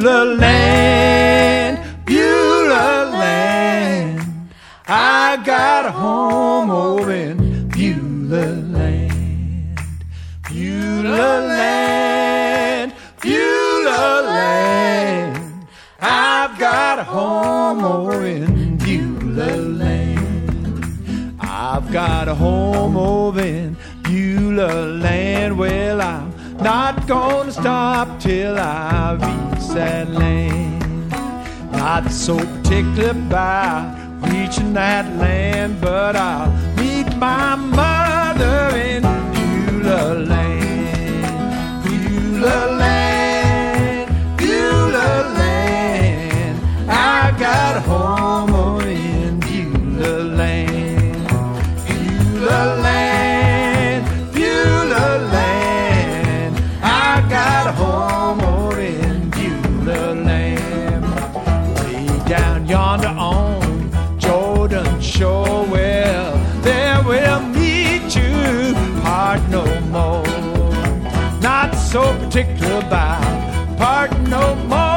Beulah land, Beulah land. I got a home over in Beulah land, Beulah land, Beulah land. I've got a home over in Beulah land. I've got a home over in Beulah land. Well, I'm not gonna stop till I reach that land. Not so particular about reaching that land, but I'll meet my mother in Beulah land. Beulah land, Beulah land. I got home so particular about. Part no more,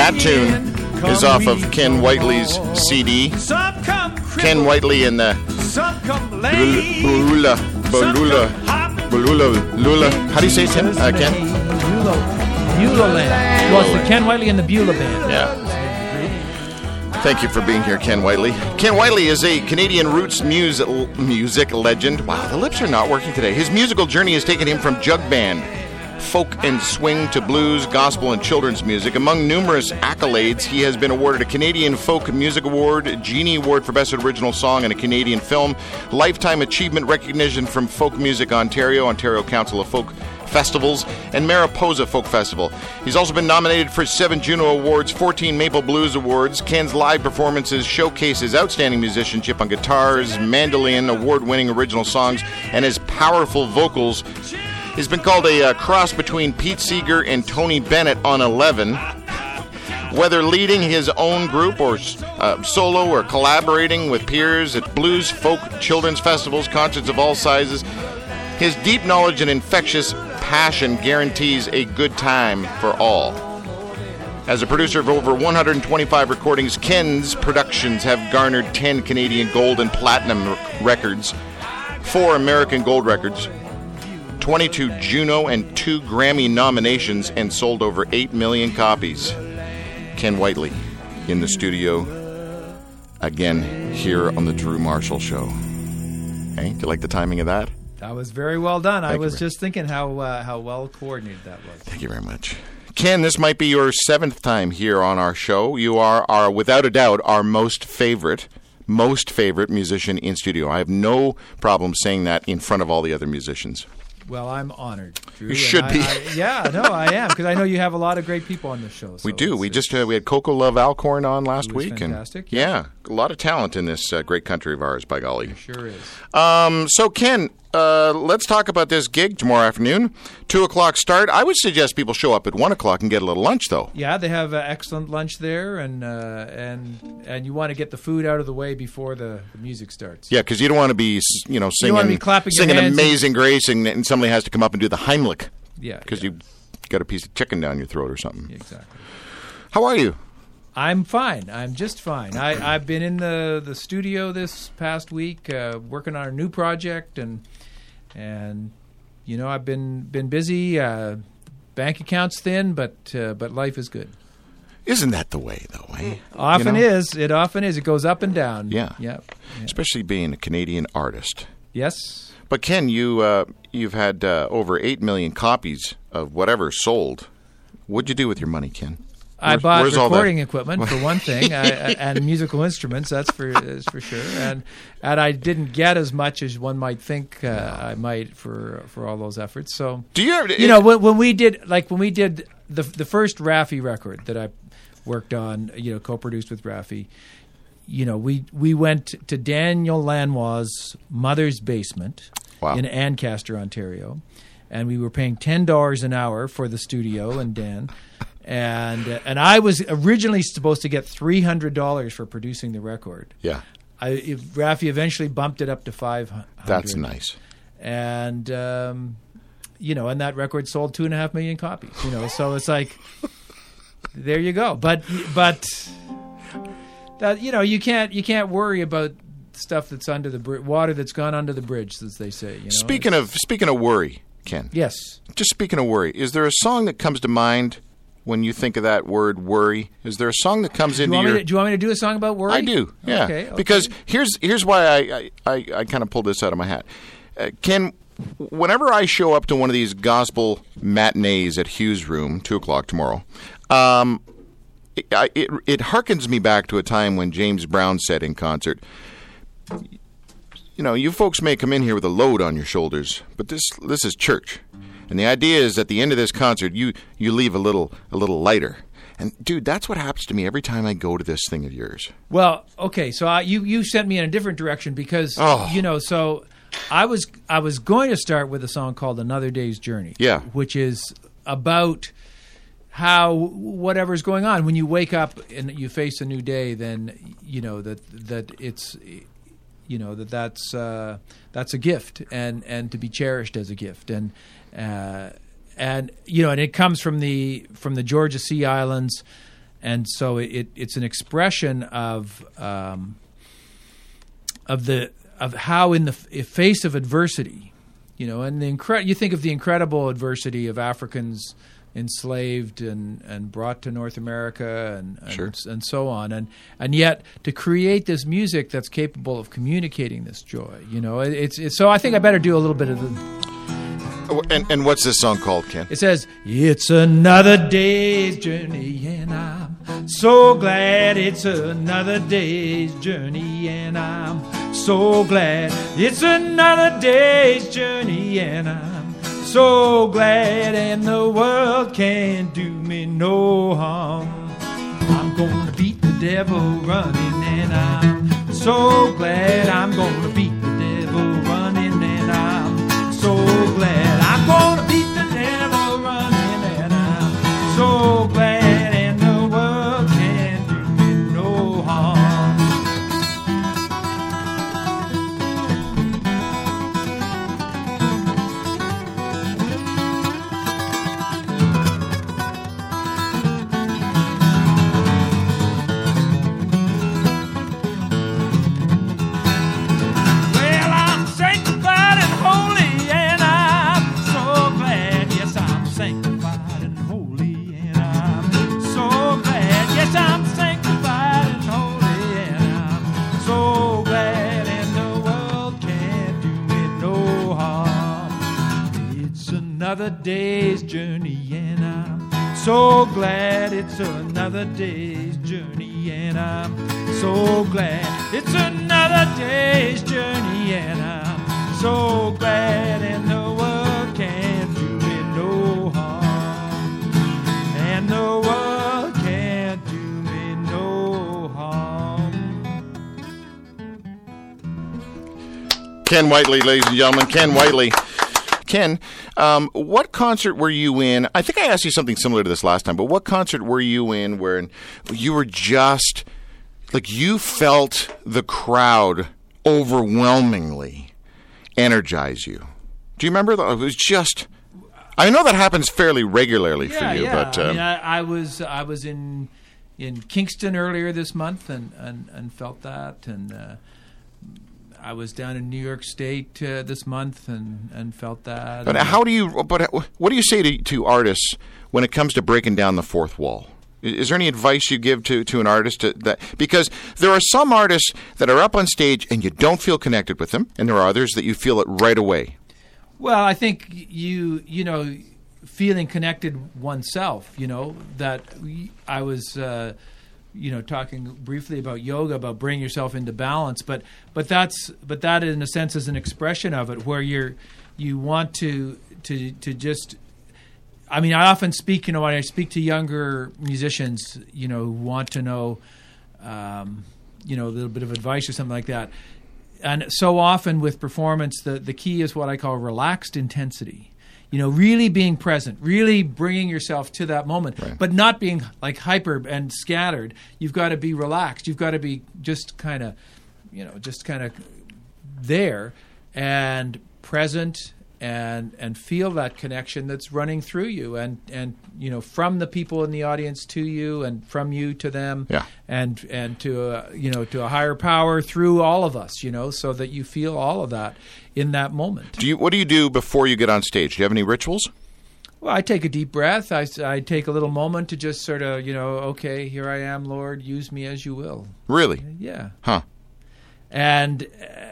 that tune is off of Ken Whiteley's CD. Ken Whiteley and the some come lame, Bulula, Bulula. Bulula, Lula. How do you say it, Tim? Uh, Ken? Beulah, Land. Well, it's the Ken Whiteley and the Beulah Band. Yeah. Thank you for being here, Ken Whiteley. Ken Whiteley is a Canadian roots mus- music legend. Wow, the lips are not working today. His musical journey has taken him from jug band, folk and swing to blues, gospel, and children's music. Among numerous accolades, he has been awarded a Canadian Folk Music Award, Genie Award for Best Original Song in a Canadian Film, Lifetime Achievement Recognition from Folk Music Ontario, Ontario Council of Folk Festivals, and Mariposa Folk Festival. He's also been nominated for seven Juno Awards, 14 Maple Blues Awards. Ken's live performances showcase his outstanding musicianship on guitars, mandolin, award winning original songs, and his powerful vocals. He's been called a uh, cross between Pete Seeger and Tony Bennett on 11. Whether leading his own group or uh, solo or collaborating with peers at blues, folk, children's festivals, concerts of all sizes, his deep knowledge and infectious passion guarantees a good time for all. As a producer of over 125 recordings, Ken's productions have garnered 10 Canadian gold and platinum records, 4 American gold records, 22 Juno and 2 Grammy nominations, and sold over 8 million copies. Ken Whiteley in the studio again here on the Drew Marshall Show. Hey, do you like the timing of that? That was very well done. I Thank you was just thinking how uh, how well coordinated that was. Thank you very much. Ken, this might be your seventh time here on our show. You are, are without a doubt, our most favorite, most favorite musician in studio. I have no problem saying that in front of all the other musicians. Well, I'm honored. Drew, You should I- be. I- yeah, no, I am because I know you have a lot of great people on the show. We do. We just uh, we had Coco Love Alcorn on last week, fantastic, and yeah, a lot of talent in this uh, great country of ours. By golly. sure is. Um, so Ken, uh, let's talk about this gig tomorrow afternoon. Two o'clock start. I would suggest people show up at one o'clock and get a little lunch, though. Yeah, they have uh, excellent lunch there, and uh, and and you want to get the food out of the way before the, the music starts. Yeah, because you don't want to be, you know, singing, be clapping singing hands and- "Amazing Grace," and, and somebody has to come up and do the Heimlich Yeah, because yeah, you got a piece of chicken down your throat or something. exactly. How are you? I'm fine. I'm just fine. I, I've been in the, the studio this past week, uh, working on a new project, and and you know I've been been busy. Uh, bank account's thin, but uh, but life is good. Isn't that the way, though? Eh? Often You know? is. It often is. It goes up and down. Yeah. Yep. Yeah. especially being a Canadian artist. Yes. But Ken, you uh, you've had uh, over eight million copies of whatever sold. What'd you do with your money, Ken? I Where's- bought where's recording equipment for one thing, I, I, and musical instruments. That's for that's for sure. And and I didn't get as much as one might think uh, I might for for all those efforts. So Do you ever? you know when, when we did like when we did the the first Raffi record that I worked on, you know, co-produced with Raffi. You know, we we went to Daniel Lanois' mother's basement Wow. in Ancaster, Ontario, and we were paying ten dollars an hour for the studio and Dan. And and I was originally supposed to get three hundred dollars for producing the record. yeah, I, if Raffi eventually bumped it up to five hundred. that's nice. And um, you know, and that record sold two and a half million copies. You know, so it's like, there you go. But but that you know, you can't you can't worry about stuff that's under the bri- water that's gone under the bridge, as they say. You know? Speaking of speaking of worry, Ken. yes, Just speaking of worry, is there a song that comes to mind when you think of that word worry? Is there a song that comes do you, into want your to, do you want me to do a song about worry? I do, yeah. Okay, okay. Because here's here's why I I, I, I kind of pulled this out of my hat. Uh, Ken, whenever I show up to one of these gospel matinees at Hughes Room, two o'clock tomorrow, um, it, I, it it harkens me back to a time when James Brown said in concert. You know, you folks may come in here with a load on your shoulders, but this this is church, and the idea is at the end of this concert, you you leave a little a little lighter. And dude, that's what happens to me every time I go to this thing of yours. Well, okay, so I, you you sent me in a different direction because Oh. you know, so I was I was going to start with a song called "Another Day's Journey," Yeah. which is about how whatever's going on when you wake up and you face a new day, then you know that that it's you know that that's uh, that's a gift and and to be cherished as a gift and uh, and you know and it comes from the from the Georgia Sea Islands and so it, it's an expression of um, of the of how in the f- face of adversity you know and the incre- you think of the incredible adversity of Africans enslaved and, and brought to North America and and, Sure. and so on and and yet to create this music that's capable of communicating this joy you know it, it's, it's so I think I better do a little bit of the And, and what's this song called, Ken? it says, It's another day's journey, and I'm so glad it's another day's journey, and I'm so glad it's another day's journey, and I'm so glad, and the world can't do me no harm. I'm gonna beat the devil running, and I'm so glad I'm gonna beat glad I'm gonna beat the devil running, and I'm so another day's journey, and I'm so glad. It's another day's journey, and I'm so glad. It's another day's journey, and I'm so glad. And the world can't do me no harm, and the world can't do me no harm. Ken Whiteley, ladies and gentlemen. Ken Whiteley. Ken, um, what concert were you in? I think I asked you something similar to this last time, but what concert were you in where you were just like you felt the crowd overwhelmingly energize you? Do you remember? That? It was just. I know that happens fairly regularly yeah, for you, yeah. but I, um, mean, I, I was I was in in Kingston earlier this month and and, and felt that, and uh, I was down in New York State uh, this month and and felt that. But And- how do you? But what do you say to, to artists when it comes to breaking down the fourth wall? Is there any advice you give to, to an artist to, that because there are some artists that are up on stage and you don't feel connected with them, and there are others that you feel it right away. Well, I think you you know feeling connected oneself. You know that I was uh, you know talking briefly about yoga about bringing yourself into balance, but but that's but that in a sense is an expression of it where you're you want to to to just. I mean, I often speak. You know, when I speak to younger musicians, you know, who want to know, um, you know, a little bit of advice or something like that and so often with performance the, the key is what i call relaxed intensity you know really being present really bringing yourself to that moment Right. but not being like hyper and scattered you've got to be relaxed you've got to be just kind of you know just kind of there and present and and feel that connection that's running through you and and you know from the people in the audience to you and from you to them Yeah. and and to a, you know to a higher power through all of us you know so that you feel all of that in that moment Do you? What do you do before you get on stage? Do you have any rituals? well i take a deep breath I, I take a little moment to just sort of you know okay here i am lord use me as you will Really? yeah Huh? And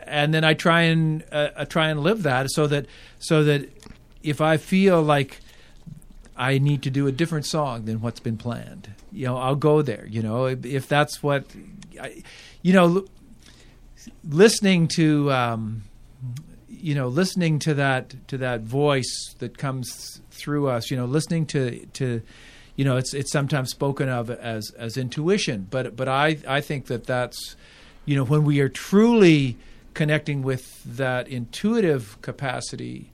and then I try and uh, I try and live that so that so that if I feel like I need to do a different song than what's been planned, you know, I'll go there. You know, if, if that's what, I, you know, listening to. Um, you know, listening to that to that voice that comes through us, you know, listening to to, you know, it's it's sometimes spoken of as as intuition, but but I I think that that's, you know, when we are truly connecting with that intuitive capacity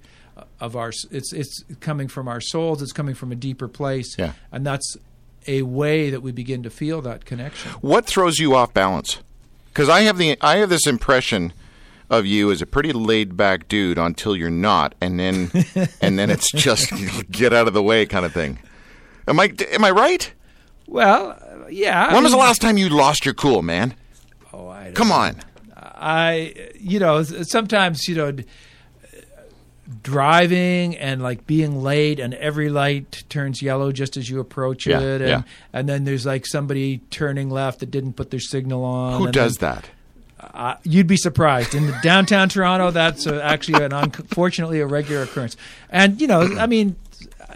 of our, it's it's coming from our souls, it's coming from a deeper place, Yeah. and that's a way that we begin to feel that connection. What throws you off balance? Because I have the I have this impression of you as a pretty laid back dude until you're not, and then and then it's just get out of the way kind of thing. Am I am I right? Well, yeah. I When was the last time you lost your cool, man? Oh, I Come on. I, you know, sometimes, you know, driving and like being late and every light turns yellow just as you approach Yeah, it. And, yeah. and then there's like somebody turning left that didn't put their signal on. Who does then- that? Uh, you'd be surprised. In downtown Toronto, that's uh, actually an unfortunately a regular occurrence. And, you know, I mean,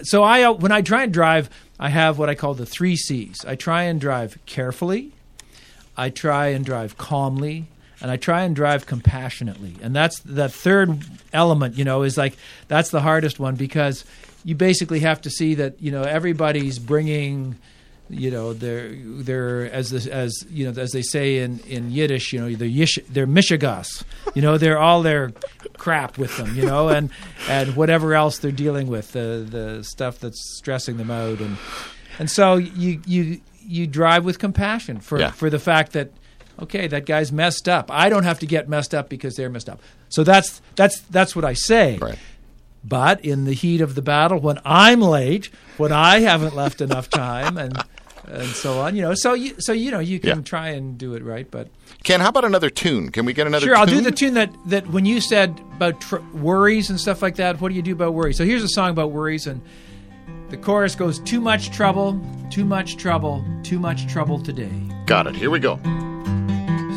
so I, uh, when I try and drive, I have what I call the three C's. I try and drive carefully. I try and drive calmly and I try and drive compassionately. And that's the third element, you know, is like that's the hardest one because you basically have to see that, you know, everybody's bringing you know they're they're as this, as you know as they say in in Yiddish you know they're yish, they're mishigas you know they're all their crap with them you know and and whatever else they're dealing with the the stuff that's stressing them out and and so you you you drive with compassion for Yeah. for the fact that okay that guy's messed up I don't have to get messed up because they're messed up so that's that's that's what I say Right. but in the heat of the battle, when I'm late, when I haven't left enough time, and and so on, you know, so you so you know you can Yeah. try and do it right. But Ken, how about another tune? Can we get another tune? sure, I'll do the tune that that when you said about tr- worries and stuff like that. What do you do about worries? So here's a song about worries, and the chorus goes: "Too much trouble, too much trouble, too much trouble today." Got it. Here we go.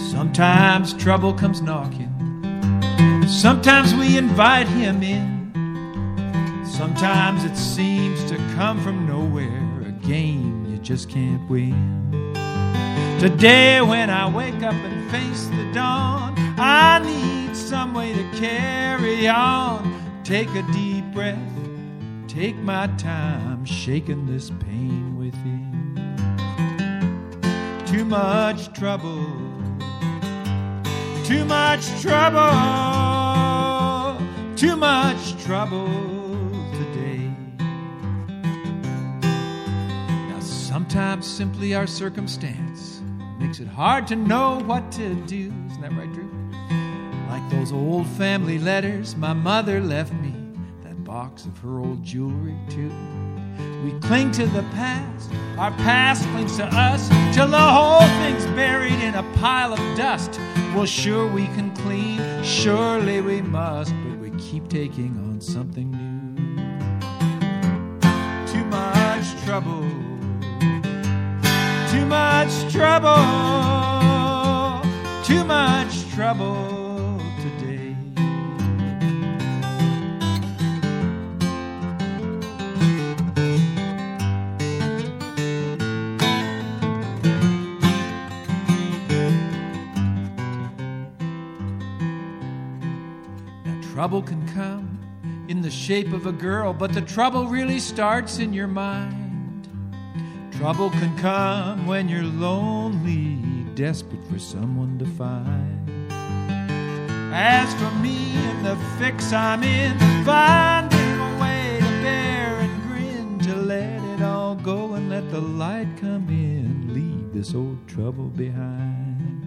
Sometimes trouble comes knocking. Sometimes we invite him in. Sometimes it seems to come from nowhere, a game you just can't win. Today, when I wake up and face the dawn, I need some way to carry on. Take a deep breath, take my time, shaking this pain within. Too much trouble too much trouble too much trouble today. Now, sometimes simply our circumstance makes it hard to know what to do. Isn't that right, Drew? Like those old family letters my mother left me, box of her old jewelry, too. We cling to the past, our past clings to us, till the whole thing's buried in a pile of dust. Well, sure we can clean, surely we must, but we keep taking on something new. Too much trouble, too much trouble, too much trouble trouble can come in the shape of a girl, but the trouble really starts in your mind. Trouble can come when you're lonely, desperate for someone to find. As for me and the fix I'm in, finding a way to bear and grin, to let it all go and let the light come in, leave this old trouble behind.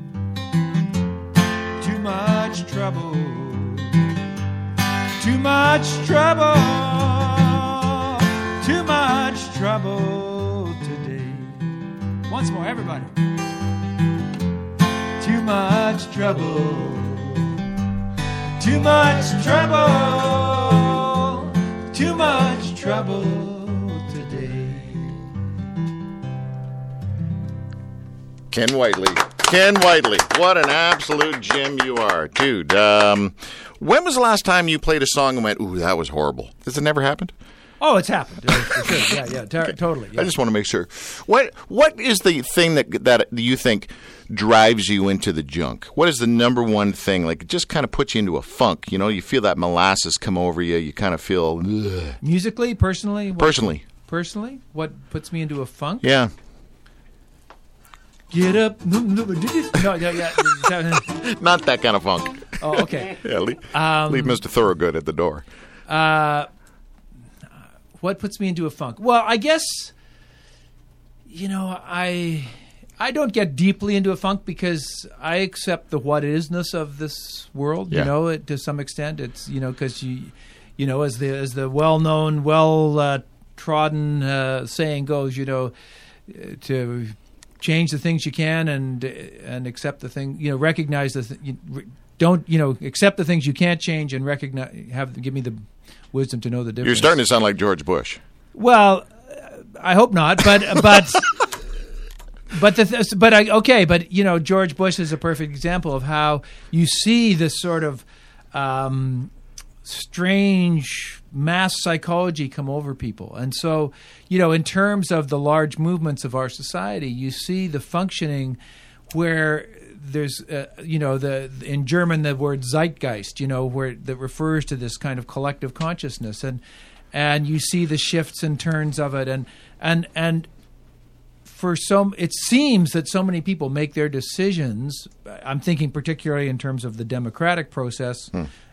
Too much trouble too much trouble, too much trouble today. Once more, everybody. Too much trouble, too much trouble, too much trouble today. Ken Whiteley. Ken Whiteley. What an absolute gem you are, dude. Um, when was the last time you played a song and went, ooh, that was horrible? Has it never happened? Oh, it's happened. Sure. Yeah, yeah, tar- totally. Yeah. I just want to make sure. What What is the thing that that you think drives you into the junk? What is the number one thing? Like, it just kind of puts you into a funk. You know, you feel that molasses come over you. You kind of feel, ugh. Musically, personally, what, personally, personally, what puts me into a funk? yeah. Get up. No, no, no, yeah, yeah. Not that kind of funk. Oh, okay. Yeah, leave, Um, leave Mr. Thorogood at the door. Uh, what puts me into a funk? Well, I guess you know I I don't get deeply into a funk because I accept the what isness of this world. Yeah. You know, it, to some extent, it's you know because you you know as the as the well known, well uh, trodden uh, saying goes, you know, to change the things you can and and accept the thing you know recognize the th- don't you know accept the things you can't change and recognize have give me the wisdom to know the difference. You're starting to sound like George Bush. Well, I hope not, but but but the th- but I okay, but you know George Bush is a perfect example of how you see this sort of um, strange mass psychology come over people, and so you know in terms of the large movements of our society, you see the functioning where there's uh, you know the in German the word Zeitgeist you know where that refers to this kind of collective consciousness. And and you see the shifts and turns of it. And and and for some it seems that so many people make their decisions I'm thinking particularly in terms of the democratic process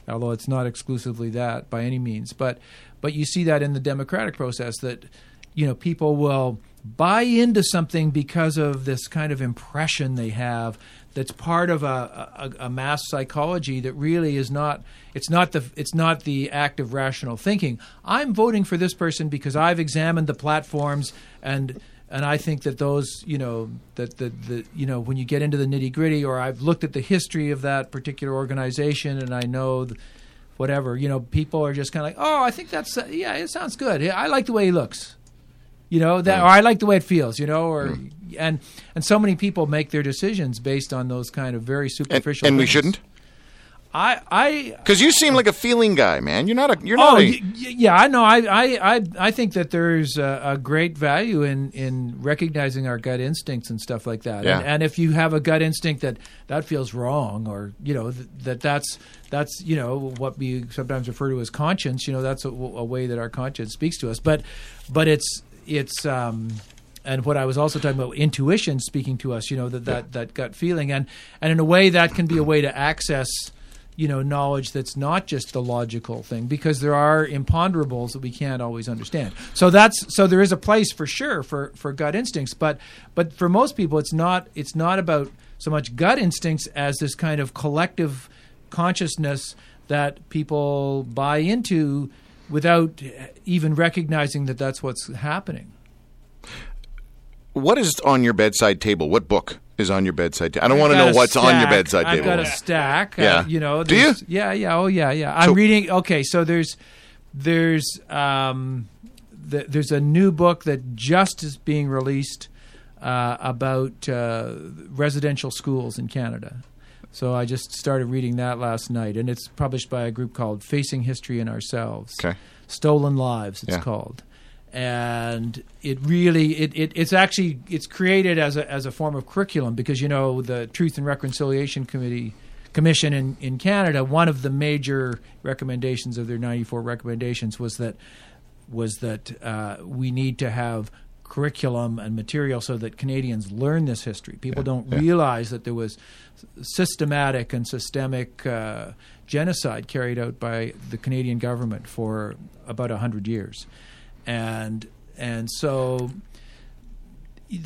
although it's not exclusively that by any means. But but you see that in the democratic process that you know people will buy into something because of this kind of impression they have that's part of a, a, a mass psychology that really is not it's not the it's not the act of rational thinking i'm voting for this person because i've examined the platforms and and I think that those, you know, that the, the you know, when you get into the nitty gritty, or I've looked at the history of that particular organization, and I know, th- whatever, you know, people are just kind of like, oh, I think that's, uh, yeah, it sounds good. I like the way he looks, you know, that, or I like the way it feels, you know, or mm. and and so many people make their decisions based on those kind of very superficial. and we shouldn't? I I Because you seem like a feeling guy, man. You're not a. You're Oh not a. y- y- yeah, I know. I I I, I think that there's a, a great value in, in recognizing our gut instincts and stuff like that. Yeah. And, and if you have a gut instinct that that feels wrong, or you know th- that that's that's you know what we sometimes refer to as conscience. You know that's a, a way that our conscience speaks to us. But but it's it's. Um, and what I was also talking about intuition speaking to us, you know, that, that, that gut feeling, and and in a way that can be a way to access, you know knowledge that's not just the logical thing because there are imponderables that we can't always understand. So that's so there is a place for sure for for gut instincts, but but for most people it's not it's not about so much gut instincts as this kind of collective consciousness that people buy into without even recognizing that that's what's happening. What is on your bedside table? What book is on your bedside table? I don't want to know what's on your stack. bedside I've table. got a stack. uh, Yeah. you know. Do you? Yeah, yeah. Oh, yeah, yeah. I'm So- reading. Okay, so there's there's um, th- there's a new book that just is being released uh, about uh, residential schools in Canada. So I just started reading that last night, and it's published by a group called Facing History and Ourselves. Okay. Stolen Lives, it's Yeah. called. And it really it, it it's actually it's created as a as a form of curriculum because you know the Truth and Reconciliation Committee Commission in, in Canada, one of the major recommendations of their ninety four recommendations was that was that uh, we need to have curriculum and material so that Canadians learn this history. People don't yeah. realize that there was systematic and systemic uh, genocide carried out by the Canadian government for about hundred years, and and so.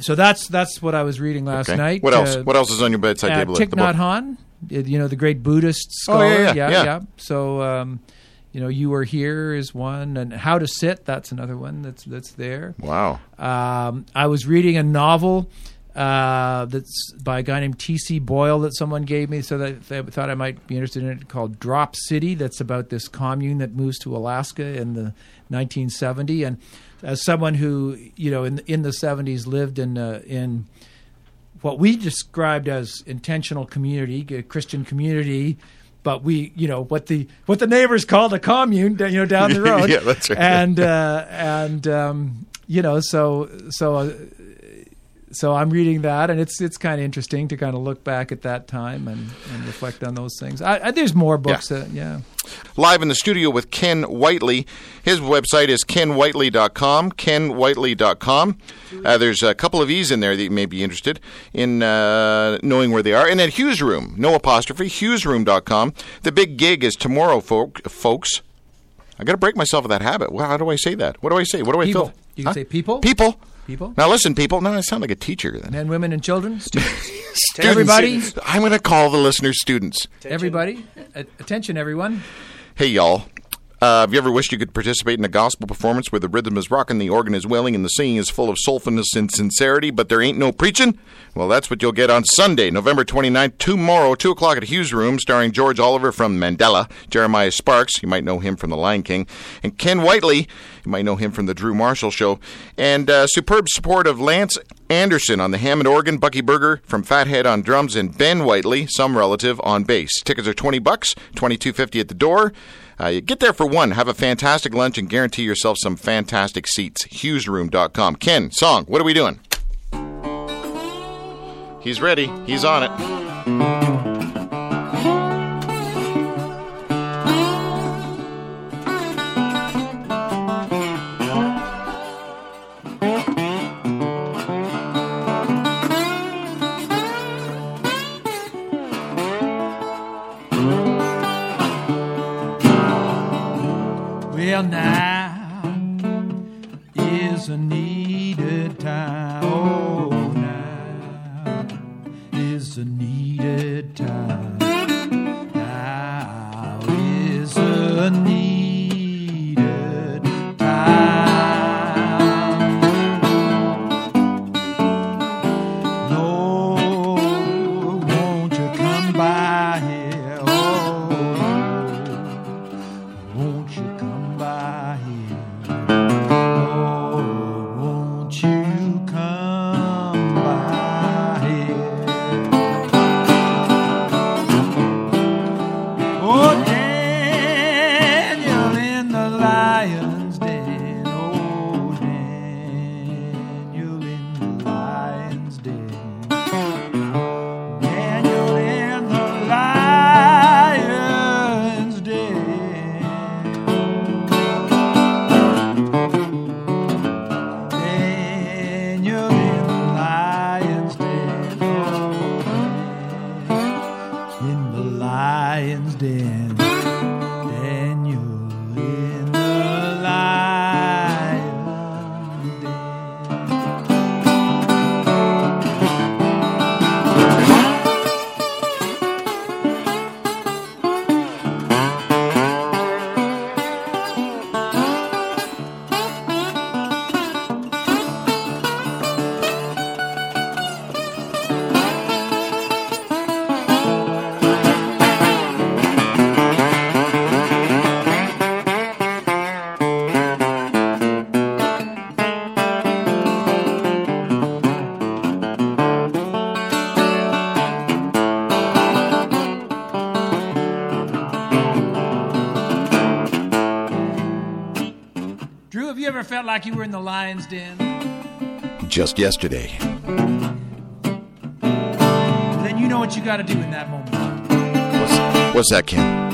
So that's that's what I was reading last Okay. night. What else? Uh, what else is on your bedside uh, table? Thich Nhat Hanh, you know the great Buddhist scholar. Oh, scholar. yeah, yeah, yeah. So, um, you know, you are here is one, and How to Sit. That's another one that's that's there. Wow. Um, I was reading a novel uh, that's by a guy named T.C. Boyle that someone gave me, so that they thought I might be interested in it. Called Drop City. That's about this commune that moves to Alaska in the 1970. And as someone who you know in in the 70s lived in uh, in what we described as intentional community, a Christian community, but we, you know, what the what the neighbors called a commune, you know, down the road. Yeah, that's right. And uh, and um, you know, so so. So I'm reading that, and it's it's kind of interesting to kind of look back at that time and, and reflect on those things. I, I, there's more books. Yeah. That, yeah. Live in the studio with Ken Whiteley. His website is kenwhiteley.com. Kenwhiteley.com. Uh, there's a couple of E's in there that you may be interested in uh, knowing where they are. And then Hughes Room, no apostrophe, hughesroom.com. The big gig is tomorrow, folk, folks. I got to break myself of that habit. Well, how do I say that? What do I say? What do I People. feel? You can say people. People. People. Now listen, people. Now I sound like a teacher. Then. Men, women, and children. Students. Students. everybody. I'm going to call the listeners students. Everybody. A- attention, everyone. Hey, y'all. Uh, have you ever wished you could participate in a gospel performance where the rhythm is rocking, the organ is wailing, and the singing is full of soulfulness and sincerity, but there ain't no preaching? Well, that's what you'll get on Sunday, November 29th, tomorrow, 2 o'clock at Hughes Room, starring George Oliver from Mandala, Jeremiah Sparks, you might know him from The Lion King, and Ken Whiteley, you might know him from The Drew Marshall Show, and uh, superb support of Lance Anderson on the Hammond organ, Bucky Berger from Fathead on drums, and Ben Whiteley, some relative, on bass. Tickets are 20 bucks, 22.50 at the door. Uh, get there for one, have a fantastic lunch, and guarantee yourself some fantastic seats. HughesRoom.com. Ken, song, what are we doing? He's ready. He's on it. Like you were in the lion's den? Just yesterday. Then you know what you got to do in that moment. What's, what's that, Ken?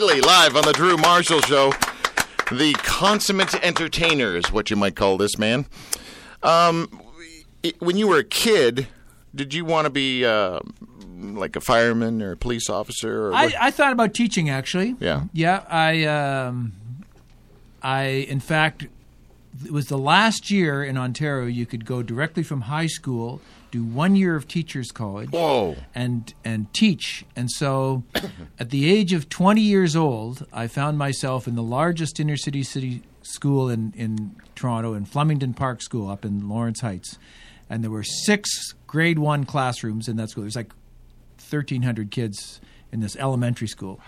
Live on the Drew Marshall Show. The consummate entertainer is what you might call this man. Um, when you were a kid, did you want to be uh, like a fireman or a police officer? Or I, I thought about teaching actually. Yeah. Yeah. I um, I in fact it was the last year in Ontario you could go directly from high school, do one year of teachers college, Whoa. and and teach. And so, at the age of 20 years old, I found myself in the largest inner city city school in in Toronto, in Flemington Park School up in Lawrence Heights, and there were six grade one classrooms in that school. There's like 1,300 kids in this elementary school.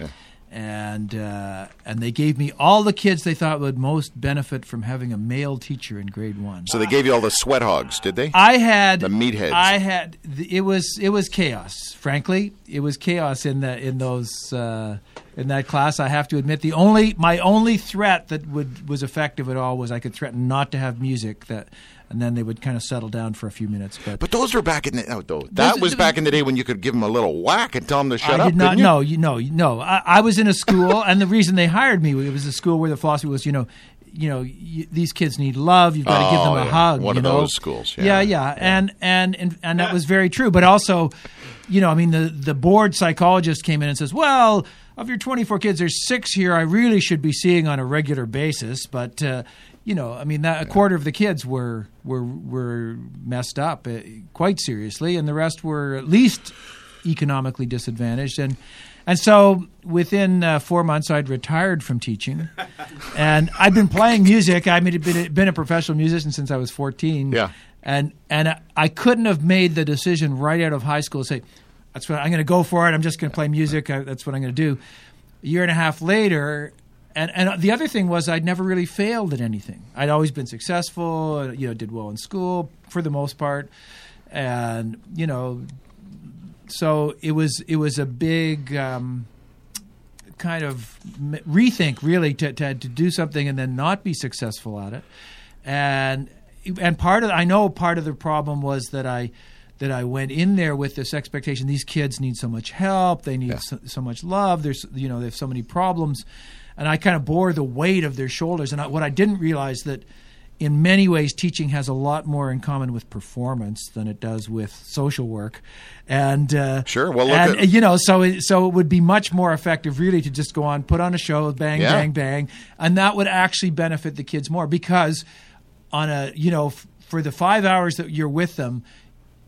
And uh, and they gave me all the kids they thought would most benefit from having a male teacher in grade one. So they gave you all the sweat hogs, did they? I had The meatheads. I had it was it was chaos. Frankly, it was chaos in the in those uh, in that class. I have to admit, the only my only threat that would was effective at all was I could threaten not to have music. That and then they would kind of settle down for a few minutes. But, But those were back in the oh, though. That Those- was back in the day when you could give them a little whack and tell them to shut I up. did not didn't you? know. You know, you know. I, I was in a school, and the reason they hired me it was a school where the philosophy was, you know, you know, y these kids need love. You've got to give Oh, them a yeah. hug. One you of know? those schools, yeah. Yeah, yeah, and and and and that was very true. But also, you know, I mean, the the board psychologist came in and says, well. Of your 24 kids, there's six here I really should be seeing on a regular basis. But uh, you know, I mean, that a quarter of the kids were were were messed up uh, quite seriously, and the rest were at least economically disadvantaged. And and so within uh, four months, I'd retired from teaching, and I'd been playing music. I mean, I'd been, been a professional musician since I was 14. Yeah. And and I couldn't have made the decision right out of high school to say, "That's what I'm going to go for it. I'm just going to play music. I, that's what I'm going to do." A year and a half later, and and the other thing was I'd never really failed at anything. I'd always been successful. You know, did well in school for the most part, and you know, so it was it was a big. Um, kind of rethink really to, to to do something and then not be successful at it and and part of I know part of the problem was that I that I went in there with this expectation these kids need so much help they need so, so much love there's you know they have so many problems and I kind of bore the weight of their shoulders. And I, what I didn't realize that in many ways, teaching has a lot more in common with performance than it does with social work, and uh, Sure, well, look and, at- you know, so it, so it would be much more effective, really, to just go on, put on a show, bang, Yeah. bang, bang, and that would actually benefit the kids more because on a you know f- for the five hours that you're with them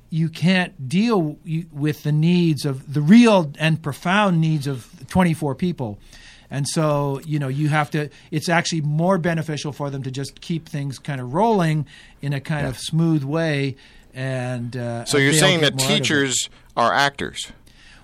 you can't deal you- with the needs of the real and profound needs of 24 people and so you know you have to it's actually more beneficial for them to just keep things kind of rolling in a kind of smooth way and uh, So you're saying that more out of it. teachers are actors?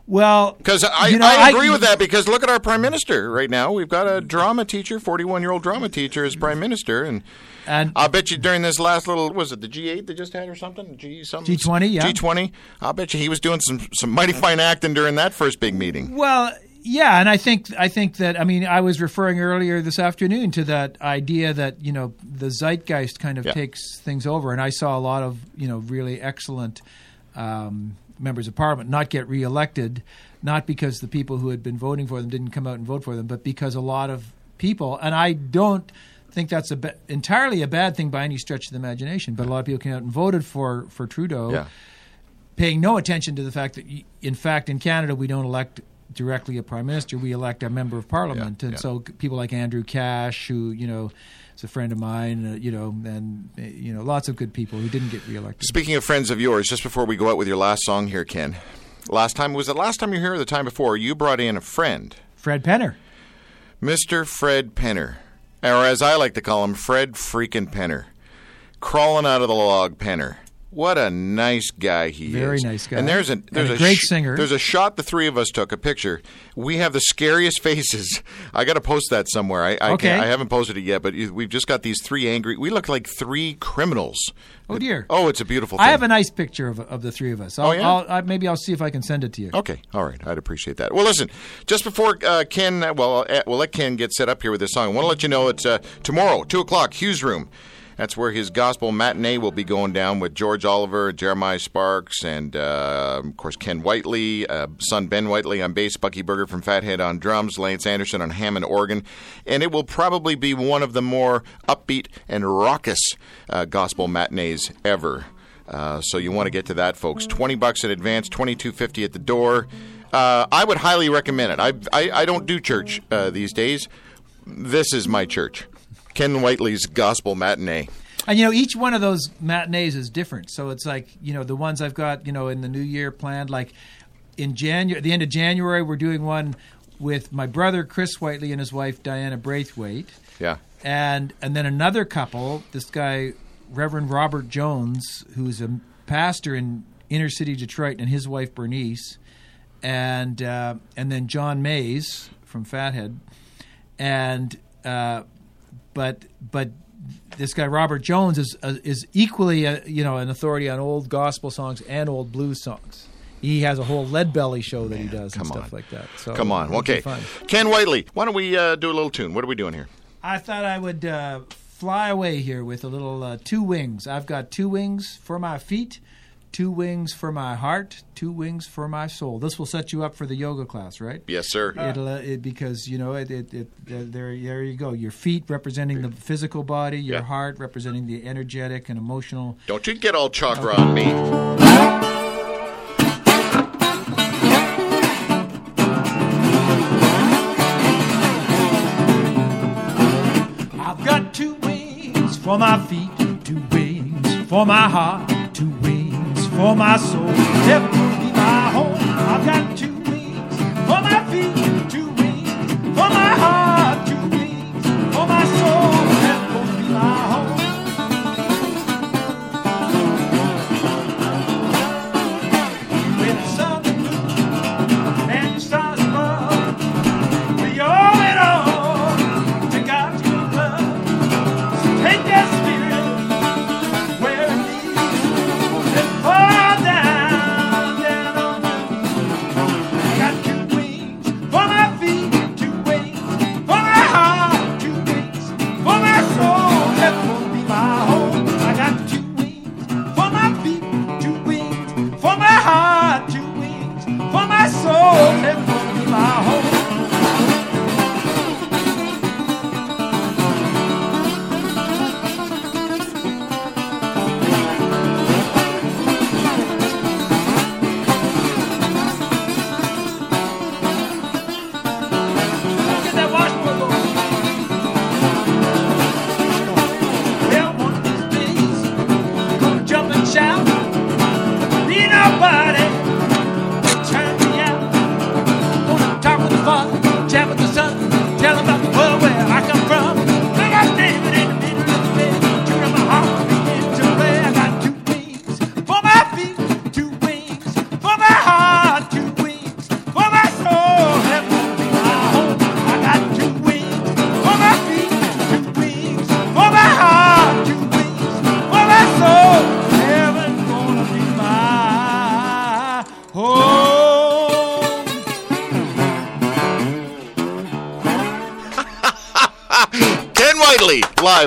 well Because I, you know, I agree with that. Because look at our prime minister right now. We've got a drama teacher, 41 year old drama teacher, as prime minister, and and I'll bet you during this last little was it the G8 they just had or something? G something G20, yeah. G20. I'll bet you he was doing some some mighty fine acting during that first big meeting. Well, yeah, and I think I think that I mean I was referring earlier this afternoon to that idea that you know the zeitgeist kind of Yeah. takes things over, and I saw a lot of you know really excellent um, members of parliament not get reelected, not because the people who had been voting for them didn't come out and vote for them, but because a lot of people, and I don't think that's a ba- entirely a bad thing by any stretch of the imagination, but a lot of people came out and voted for for Trudeau Yeah. paying no attention to the fact that, in fact, in Canada, we don't elect directly a prime minister; we elect a member of parliament. Yeah, and yeah. so, people like Andrew Cash, who you know is a friend of mine, uh, you know, and uh, you know, lots of good people who didn't get reelected. Speaking of friends of yours, just before we go out with your last song here, Ken. Last time was it last time you were here or the time before? You brought in a friend, Fred Penner. Mr. Fred Penner, or as I like to call him, Fred freaking Penner, crawling out of the log Penner. What a nice guy he Very is. Very nice guy. And there's a And there's a great sh- singer. There's a shot the three of us took a picture. We have the scariest faces. I got to post that somewhere. I I, Okay. can't- I haven't posted it yet, but we've just got these three angry. We look like three criminals. Oh dear. Oh, it's a beautiful. thing. I have a nice picture of, of the three of us. I'll, Oh, yeah? I'll, I, maybe I'll see if I can send it to you. Okay, all right, I'd appreciate that. Well, listen, just before uh, Ken, well, uh, we'll let Ken get set up here with this song. I want to let you know it's uh, tomorrow, two o'clock, Hugh's Room. That's where his gospel matinee will be going down with George Oliver, Jeremiah Sparks, and uh, of course Ken Whiteley, uh, son Ben Whiteley on bass, Bucky Berger from Fathead on drums, Lance Anderson on Hammond organ, and it will probably be one of the more upbeat and raucous uh, gospel matinees ever. Uh, so you want to get to that, folks. Twenty bucks in advance, twenty two fifty at the door. Uh, I would highly recommend it. I I, I don't do church uh, these days. This is my church, Ken Whiteley's Gospel Matinee. And you know, each one of those matinees is different. So it's like you know the ones I've got you know in the new year planned. Like in January, the end of January, we're doing one with my brother Chris Whiteley and his wife Diana Braithwaite, Yeah, and and then another couple. This guy, Reverend Robert Jones, who's a pastor in inner city Detroit, and his wife Bernice, and uh, and then John Mays from Fathead, and uh, but but this guy Robert Jones is uh, is equally uh you know an authority on old gospel songs and old blues songs. He has a whole Lead Belly show that he does and stuff on. like that. So come on. Okay. Ken Whiteley, why don't we uh, do a little tune? What are we doing here? I thought I would uh, fly away here with a little uh, two wings. I've got two wings for my feet, two wings for my heart, two wings for my soul. This will set you up for the yoga class, right? Yes, sir. It'll uh, it, because you know it, it, it uh, there there you go. Your feet representing the physical body, your Yeah. heart representing the energetic and emotional. Don't you get all chakra on me. I've got two wings for my feet, two wings for my heart, two wings for my soul. Heaven will be my home. I've got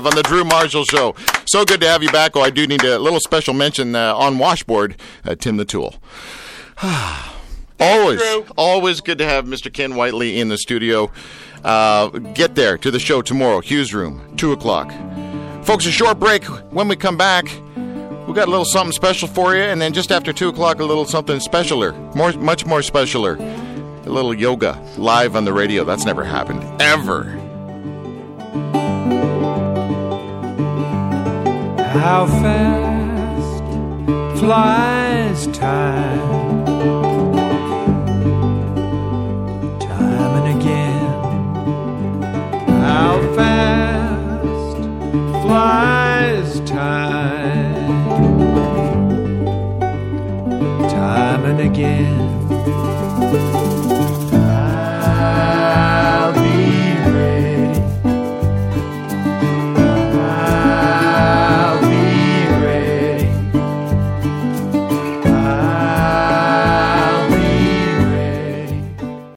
live on the Drew Marshall Show. So good to have you back. Oh, I do need a little special mention uh, on Washboard, uh, Tim the Tool. always, always good to have Mr. Ken Whiteley in the studio. Uh, get there to the show tomorrow, Hugh's Room, 2 o'clock. Folks, a short break. When we come back, we got a little something special for you, and then just after 2 o'clock, a little something specialer, more, much more specialer. A little yoga live on the radio. That's never happened, ever. How fast flies time, time and again. How fast flies time, time and again.